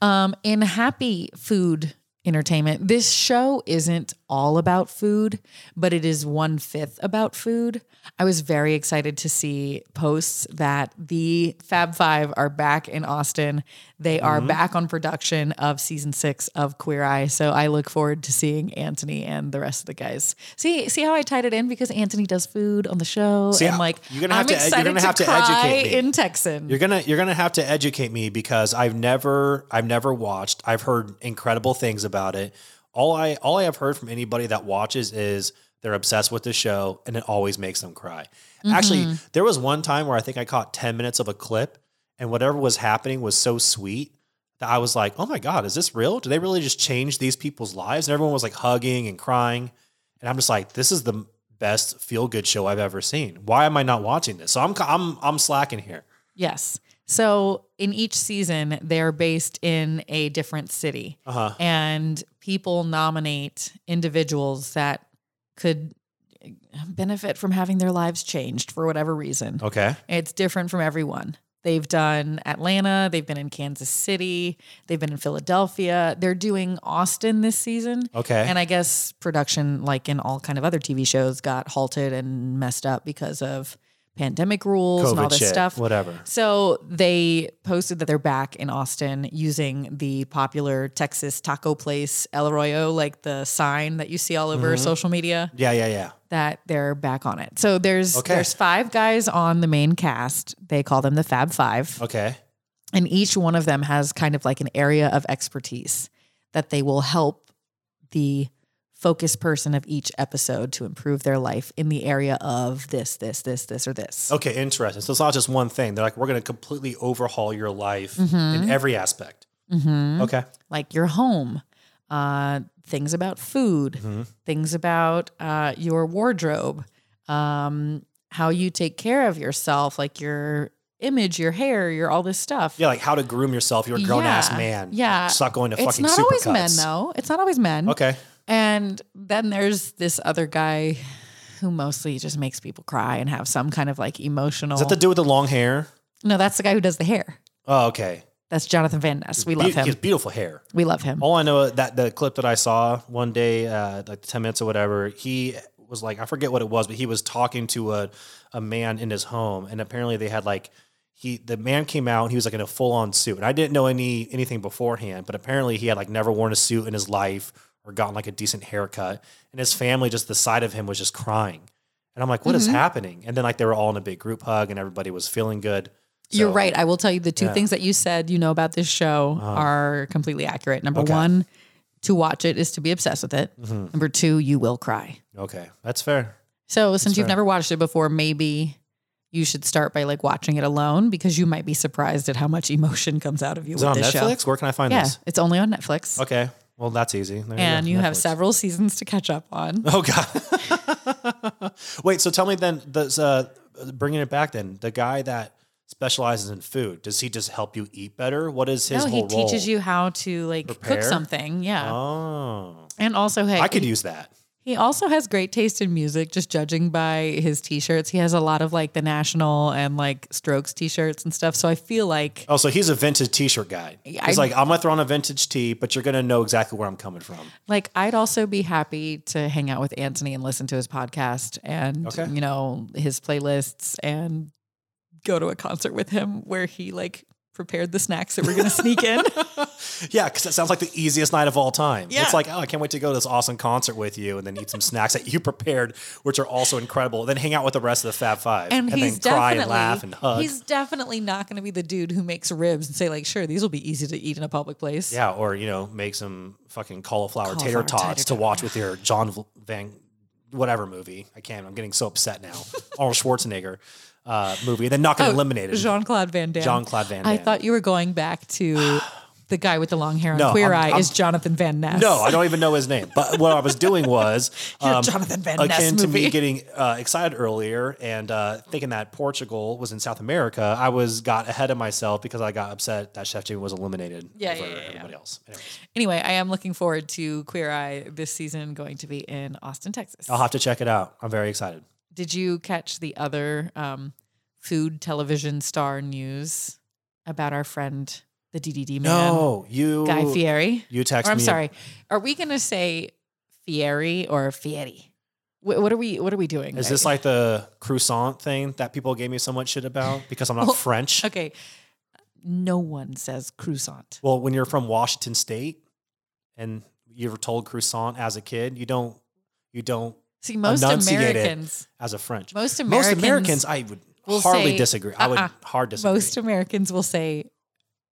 Um, in happy food entertainment, this show isn't all about food, but it is one fifth about food. I was very excited to see posts that the Fab Five are back in Austin. They are mm-hmm. back on production of season six of Queer Eye. So I look forward to seeing Anthony and the rest of the guys. See, see how I tied it in because Anthony does food on the show. See, and like, you're gonna have I'm to- you're gonna have to cry educate me. in Texan. You're gonna you're gonna have to educate me because I've never I've never watched. I've heard incredible things about it. All I all I have heard from anybody that watches is they're obsessed with the show and it always makes them cry. Actually, mm-hmm. there was one time where I think I caught 10 minutes of a clip and whatever was happening was so sweet that I was like, "Oh my god, is this real? Do they really just change these people's lives?" And everyone was like hugging and crying. And I'm just like, "This is the best feel good show I've ever seen. Why am I not watching this?" So I'm I'm I'm slacking here. Yes. So in each season, they're based in a different city, Uh-huh. and people nominate individuals that could benefit from having their lives changed for whatever reason. Okay. It's different from everyone. They've done Atlanta, they've been in Kansas City, they've been in Philadelphia. They're doing Austin this season. Okay. And I guess production, like in all kind of other TV shows, got halted and messed up because of pandemic rules and all this shit, stuff. whatever. So they posted that they're back in Austin using the popular Texas taco place El Arroyo, like the sign that you see all over Mm-hmm. social media. Yeah, yeah, yeah. That they're back on it. So there's Okay. there's five guys on the main cast. They call them the Fab Five, Okay. and each one of them has kind of like an area of expertise that they will help the focus person of each episode to improve their life in the area of this, this, this, this, or this. Okay, interesting. So it's not just one thing. They're like, we're going to completely overhaul your life Mm-hmm. in every aspect. hmm Okay. like your home, uh, things about food, Mm-hmm. things about uh, your wardrobe, um, how you take care of yourself, like your image, your hair, your all this stuff. Yeah, like how to groom yourself. You're a grown ass man. yeah. Stop going to It's fucking It's not always men though. It's not always men. Okay. And then there's this other guy who mostly just makes people cry and have some kind of like emotional. Is that the dude with the long hair? no, that's the guy who does the hair. Oh, okay. That's Jonathan Van Ness. We love Be- He has beautiful hair. We love him. All I know that the clip that I saw one day, uh, like ten minutes or whatever, he was like, I forget what it was, but he was talking to a a man in his home, and apparently they had like he the man came out, and he was like in a full on suit, and I didn't know any anything beforehand, but apparently he had like never worn a suit in his life or gotten like a decent haircut, and his family just the side of him was just crying, and I'm like, what is Mhm. happening? And then like they were all in a big group hug, and everybody was feeling good. You're right. I will tell you the two Yeah. things that you said you know about this show Uh-huh. are completely accurate. Number Okay. one, to watch it is to be obsessed with it. Mhm. Number two, you will cry. Okay, that's fair. So since you've never watched it before, maybe you should start by like watching it alone because you might be surprised at how much emotion comes out of you Is it with on this Netflix? show. Where can I find this? Yeah, this? it's only on Netflix. Okay, well that's easy. There And go, you have several seasons to catch up on. Oh God! Wait, so tell me then, uh, bringing it back then, the guy that specializes in food, does he just help you eat better? What is his no, he teaches role? you how to like Prepare? cook something. Yeah. Oh, And also, hey, I could he- use that. He also has great taste in music, just judging by his t-shirts. He has a lot of like the National and like Strokes t-shirts and stuff. So I feel like Oh, so he's a vintage T-shirt guy. I- He's like, I'm gonna throw on a vintage tee, but you're gonna know exactly where I'm coming from. like I'd also be happy to hang out with Anthony and listen to his podcast and Okay. you know his playlists and go to a concert with him where he like prepared the snacks that we're going to sneak in. yeah, because it sounds like the easiest night of all time. Yeah. It's like, oh, I can't wait to go to this awesome concert with you, and then eat some snacks that you prepared, which are also incredible. Then hang out with the rest of the Fab Five, And, he's then cry and laugh and hug. he's definitely not going to be the dude who makes ribs and say like, "Sure, these will be easy to eat in a public place." Yeah, or you know, make some fucking cauliflower, Cauliflower tater tots to watch with your John Van, whatever movie. I can't. I'm getting so upset now. Arnold Schwarzenegger uh, movie, and then not get eliminated. Jean Claude Van Damme. Jean-Claude Van Damme. I thought you were going back to the guy with the long hair and No, Queer I'm- Eye I'm- is Jonathan Van Ness. no, I don't even know his name. But what I was doing was um, Jonathan Van Ness akin to me getting uh, excited earlier and uh, thinking that Portugal was in South America. I was got ahead of myself because I got upset that Chef Jimmy was eliminated Yeah, over yeah, yeah, yeah. everybody else. Anyways, Anyway, I am looking forward to Queer Eye this season, going to be in Austin, Texas. I'll have to check it out. I'm very excited. Did you catch the other um, food television star news about our friend, the DDD man, No, you Guy Fieri? You text me. Or I'm me. sorry, are we going to say Fieri or Fieri? Wh- What are we? What are we doing? Is right? this like the croissant thing that people gave me so much shit about because I'm not Well, French? okay? No one says croissant. Well, when you're from Washington State and you were told croissant as a kid, you don't you don't See, most Americans, as a French. most Most Americans, Americans, I would hardly say- disagree. I would uh-uh. hard disagree. most Americans will say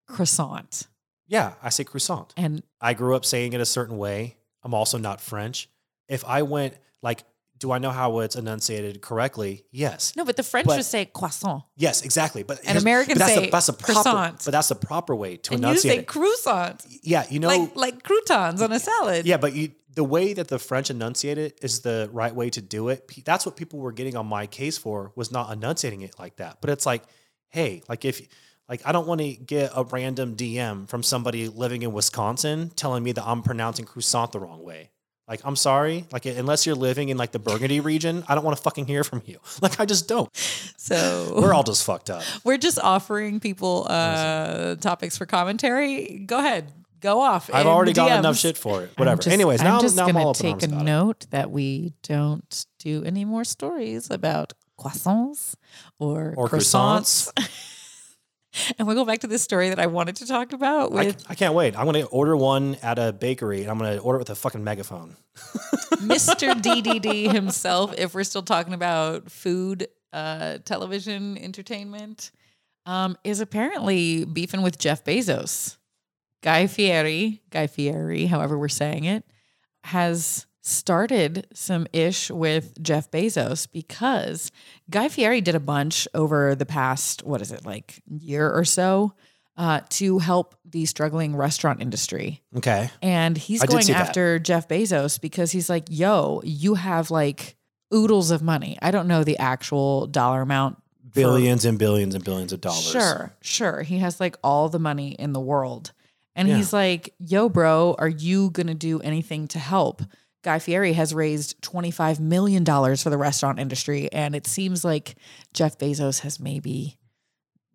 croissant, yeah, I say croissant. and I grew up saying it a certain way. I'm also not French. If I went like, do I know how it's enunciated correctly? Yes. no, but the French But- would say croissant, Yes, exactly. But And Americans but that's say the, that's the proper, croissant. But that's the proper way to and you enunciate say it. croissant, Yeah, you know, like like croutons on a salad. Yeah, but you, the way that the French enunciate it is the right way to do it. That's what people were getting on my case for was not enunciating it like that. But it's like, hey, like if like I don't want to get a random DM from somebody living in Wisconsin telling me that I'm pronouncing croissant the wrong way. Like I'm sorry, like unless you're living in like the Burgundy region, I don't want to fucking hear from you. Like I just don't. So We're all just fucked up. we're just offering people uh, topics for commentary. Go ahead, go off. I've already the got enough shit for it. I'm Whatever. just- Anyways, now I'm just now I'm gonna all up take a about it. note that we don't do any more stories about croissants or, Or croissants. and we'll go back to this story that I wanted to talk about I, I can't wait. I'm gonna order one at a bakery and I'm gonna order it with a fucking megaphone. Mr. DDD himself, if we're still talking about food, uh, television, entertainment, um, is apparently beefing with Jeff Bezos. Guy Fieri, Guy Fieri, however we're saying it, has started some ish with Jeff Bezos because Guy Fieri did a bunch over the past, what is it, like year or so, uh, to help the struggling restaurant industry. Okay. And he's I going see that. after Jeff Bezos because he's like, yo, you have like oodles of money. I don't know the actual dollar amount billions and billions and billions of dollars. Sure, sure. He has like all the money in the world. And Yeah. he's like, yo, bro, are you going to do anything to help? Guy Fieri has raised $25 million for the restaurant industry. And it seems like Jeff Bezos has maybe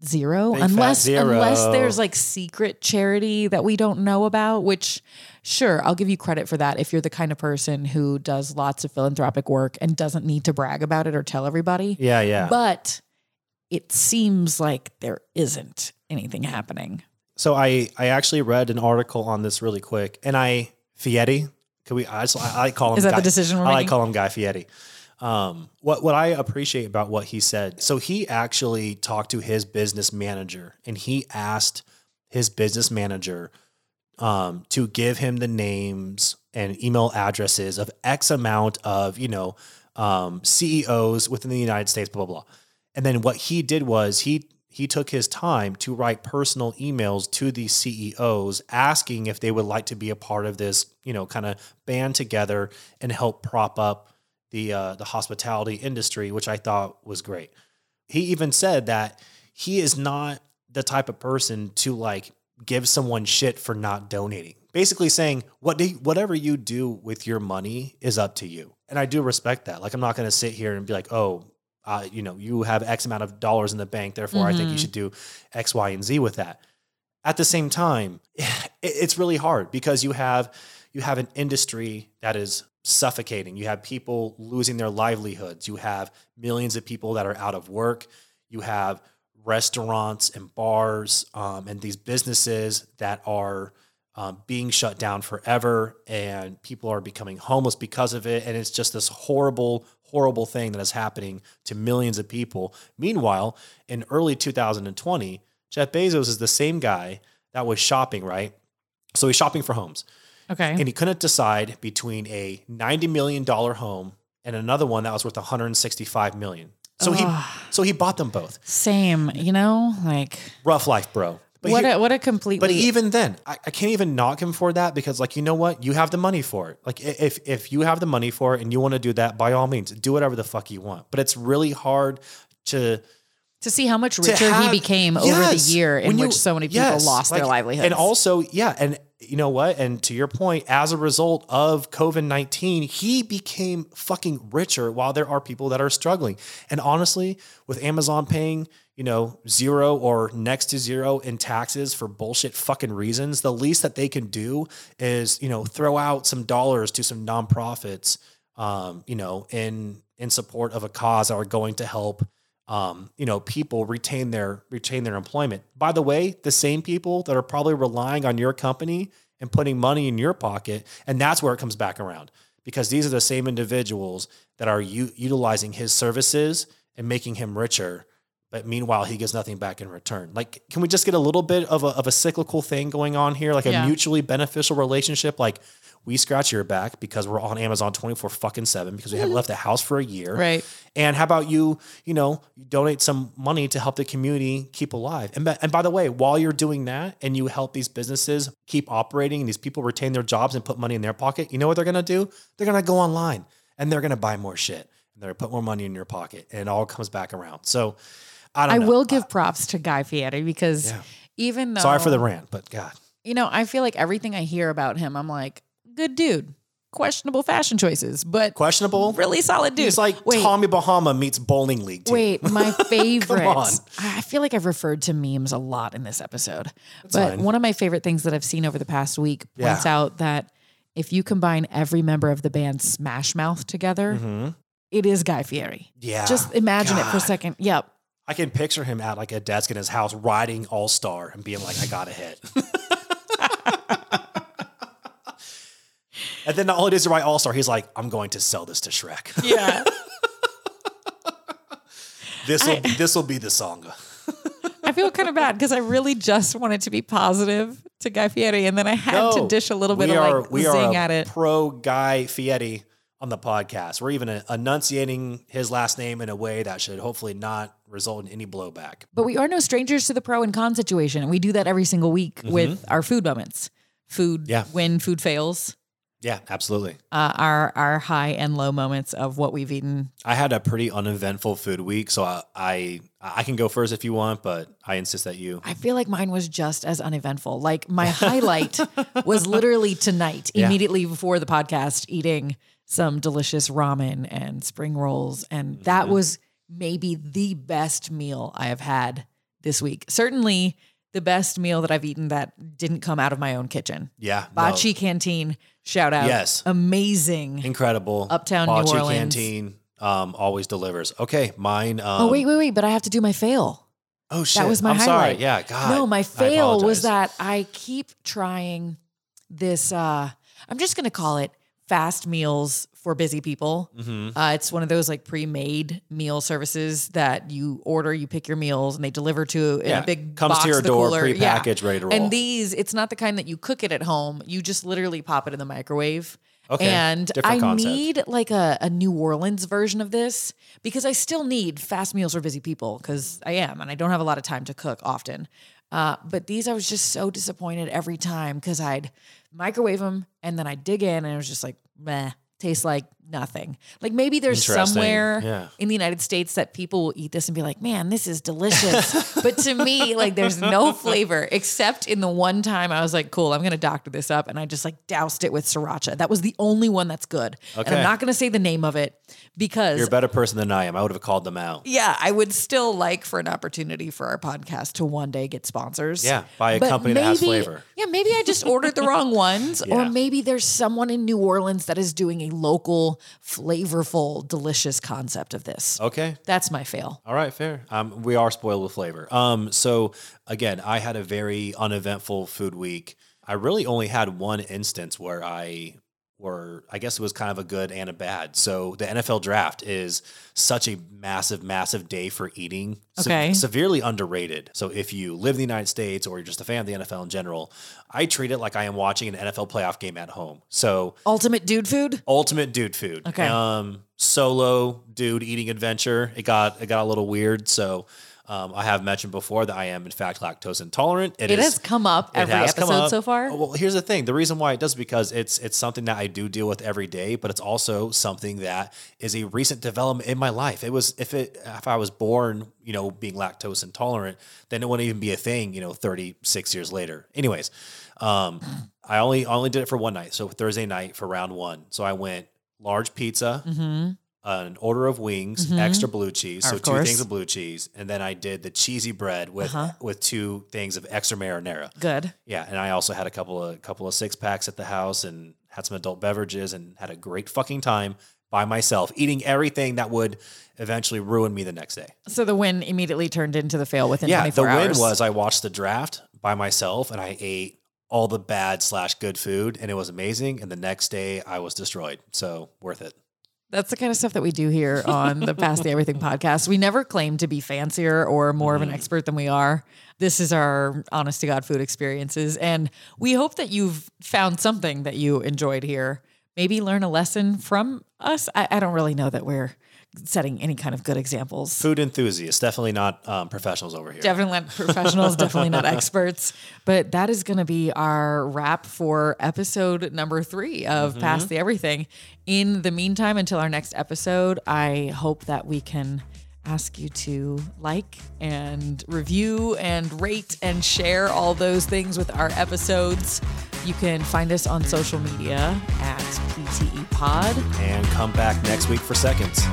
zero, Big unless zero. unless there's like secret charity that we don't know about, which sure, I'll give you credit for that if you're the kind of person who does lots of philanthropic work and doesn't need to brag about it or tell everybody. Yeah, yeah. But it seems like there isn't anything happening. So I I actually read an article on this really quick, and I Fieri. Could we? I, just- I, I call him. Is that Guy, the decision we're I making? call him Guy Fieri. Um, what what I appreciate about what he said. So he actually talked to his business manager, and he asked his business manager um, to give him the names and email addresses of X amount of you know um, CEOs within the United States. Blah blah blah. And then what he did was he he took his time to write personal emails to these CEOs asking if they would like to be a part of this, you know, kind of band together and help prop up the uh, the hospitality industry, which I thought was great. He even said that he is not the type of person to like give someone shit for not donating. Basically saying what do you- whatever you do with your money is up to you. And I do respect that. Like I'm not going to sit here and be like, "Oh, uh, you know, you have X amount of dollars in the bank, therefore I think you Mhm. should do X, Y, and Z with that. At the same time, it's really hard because you have you have an industry that is suffocating. You have people losing their livelihoods. You have millions of people that are out of work. You have restaurants and bars um, and these businesses that are um, being shut down forever, and people are becoming homeless because of it. And it's just this horrible, horrible thing that is happening to millions of people. Meanwhile, in early 2020, Jeff Bezos is the same guy that was shopping, right? So he's shopping for homes Okay. and he couldn't decide between a $90 million home and another one that was worth 165 million. So he so he bought them both. Same, you know, like Rough life, bro. But what a what a completely but even then, I, I can't even knock him for that because, like, you know what? You have the money for it. Like, if if you have the money for it and you want to do that, by all means, do whatever the fuck you want. But it's really hard to to see how much richer have- he became over the year in you- which so many people yes, lost their like, livelihoods. And also, yeah, and you know what? And to your point, as a result of COVID 19, he became fucking richer while there are people that are struggling. And honestly, with Amazon paying, you know, zero or next to zero in taxes for bullshit fucking reasons, the least that they can do is, you know, throw out some dollars to some nonprofits, um, you know, in in support of a cause that are going to help um, you know, people retain their retain their employment. By the way, the same people that are probably relying on your company and putting money in your pocket, and that's where it comes back around because these are the same individuals that are u- utilizing his services and making him richer. But meanwhile, he gets nothing back in return. Like, can we just get a little bit of a, of a cyclical thing going on here, like a mutually beneficial relationship? Like, we scratch your back because we're on Amazon 24 fucking seven because we haven't left the house for a year. right. And how about you, you know, donate some money to help the community keep alive? And, by- and by the way, while you're doing that and you help these businesses keep operating and these people retain their jobs and put money in their pocket, you know what they're going to do? They're going to go online and they're going to buy more shit and they're going to put more money in your pocket and it all comes back around. So I don't I will give props to Guy Fieri because Yeah. even though Sorry for the rant, but God. you know, I feel like everything I hear about him, I'm like, good dude. Questionable fashion choices, but Questionable. really solid dude. He's like wait, Tommy Bahama meets bowling league. Team. Wait, my favorite. Come on. I feel like I've referred to memes a lot in this episode. but fine. one of my favorite things that I've seen over the past week points Yeah. out that if you combine every member of the band Smash Mouth together, Mhm. it is Guy Fieri. Yeah. Just imagine it for a second. Yep. I can picture him at like a desk in his house riding All Star and being like, I got a hit. and then not only does he write All Star, he's like, I'm going to sell this to Shrek. Yeah. This will this will be the song. I feel kind of bad because I really just wanted to be positive to Guy Fieri, and then I had to dish a little bit we of are like we zing are a at it. pro Guy Fieri on the podcast. We're even enunciating his last name in a way that should hopefully not result in any blowback. But we are no strangers to the pro and con situation. and We do that every single week with our food moments. Food Mm-hmm. Yeah. when food fails. Yeah, absolutely. Uh, our our high and low moments of what we've eaten. I had a pretty uneventful food week, so I, I I can go first if you want, but I insist that you. I feel like mine was just as uneventful. Like my highlight was literally tonight, Yeah. immediately before the podcast, eating some delicious ramen and spring rolls, and that Mm-hmm. was maybe the best meal I have had this week. Certainly the best meal that I've eaten that didn't come out of my own kitchen. Yeah, no, Ba Chi Canteen, shout out. Yes. Amazing. incredible. Uptown New Orleans. Canteen um, always delivers. Okay, mine. Um, oh, wait, wait, wait. But I have to do my fail. Oh shit! That was my I'm highlight. sorry. Yeah, God. no, my fail was that I keep trying this. Uh, I'm just going to call it fast meals for busy people. Mhm. Uh, it's one of those like pre-made meal services that you order, you pick your meals, and they deliver to in Yeah, a big comes box to your the door, cooler. Yeah. prepackaged, ready to roll. And these, it's not the kind that you cook it at home. You just literally pop it in the microwave. Okay, And different I concept. need like a, a New Orleans version of this because I still need fast meals for busy people because I am and I don't have a lot of time to cook often. Uh, but these I was just so disappointed every time because I'd microwave them and then I'd dig in and it was just like, meh, tastes like nothing. Like maybe there's somewhere Yeah. in the United States that people will eat this and be like, man, this is delicious. but to me, like there's no flavor except in the one time I was like, cool, I'm going to doctor this up. And I just like doused it with sriracha. That was the only one that's good. And I'm not going to say the name of it because. You're a better person than I am. I would have called them out. yeah, I would still like for an opportunity for our podcast to one day get sponsors. Yeah, by a But company that has maybe- flavor. Yeah, maybe I just ordered the wrong ones, or maybe there's someone in New Orleans that is doing a local, flavorful, delicious concept of this. Okay. That's my fail. All right, fair. Um, we are spoiled with flavor. Um, so again, I had a very uneventful food week. I really only had one instance where I were, I guess it was kind of a good and a bad. So the NFL draft is such a massive, massive day for eating. Se- Okay. severely underrated. So if you live in the United States or you're just a fan of the NFL in general, I treat it like I am watching an NFL playoff game at home. So Ultimate dude food? ultimate dude food. Okay. Um, solo dude eating adventure. It got it got a little weird. So um, I have mentioned before that I am in fact lactose intolerant. It is- has come up it every episode up. so far. Well, here's the thing. The reason why it does because it's it's something that I do deal with every day, but it's also something that is a recent development in my life. It was if it if I was born, you know, being lactose intolerant, then it wouldn't even be a thing, you know, 36 years later. Anyways, um, I only only did it for one night. So Thursday night for round one. So I went large pizza, Mm-hmm. An order of wings, Mhm. extra blue cheese, so two things of blue cheese, and then I did the cheesy bread with Uh-huh. with two things of extra marinara. Good. Yeah, and I also had a couple of couple of six packs at the house and had some adult beverages and had a great fucking time by myself, eating everything that would eventually ruin me the next day. So the win immediately turned into the fail within yeah, 24 the hours. win was I watched the draft by myself and I ate all the bad slash good food and it was amazing. And the next day I was destroyed. So worth it. That's the kind of stuff that we do here on the Past the Everything podcast. We never claim to be fancier or more of an mm. expert than we are. This is our honest to God food experiences. And we hope that you've found something that you enjoyed here. Maybe learn a lesson from us. I, I don't really know that we're setting any kind of good examples. Food enthusiasts, definitely not um, professionals over here. Definitely not professionals, definitely not experts. But that is going to be our wrap for episode number three of Mm-hmm. Past the Everything. In the meantime, until our next episode, I hope that we can ask you to like and review and rate and share all those things with our episodes. You can find us on social media at PTE Pod. and come back next week for seconds.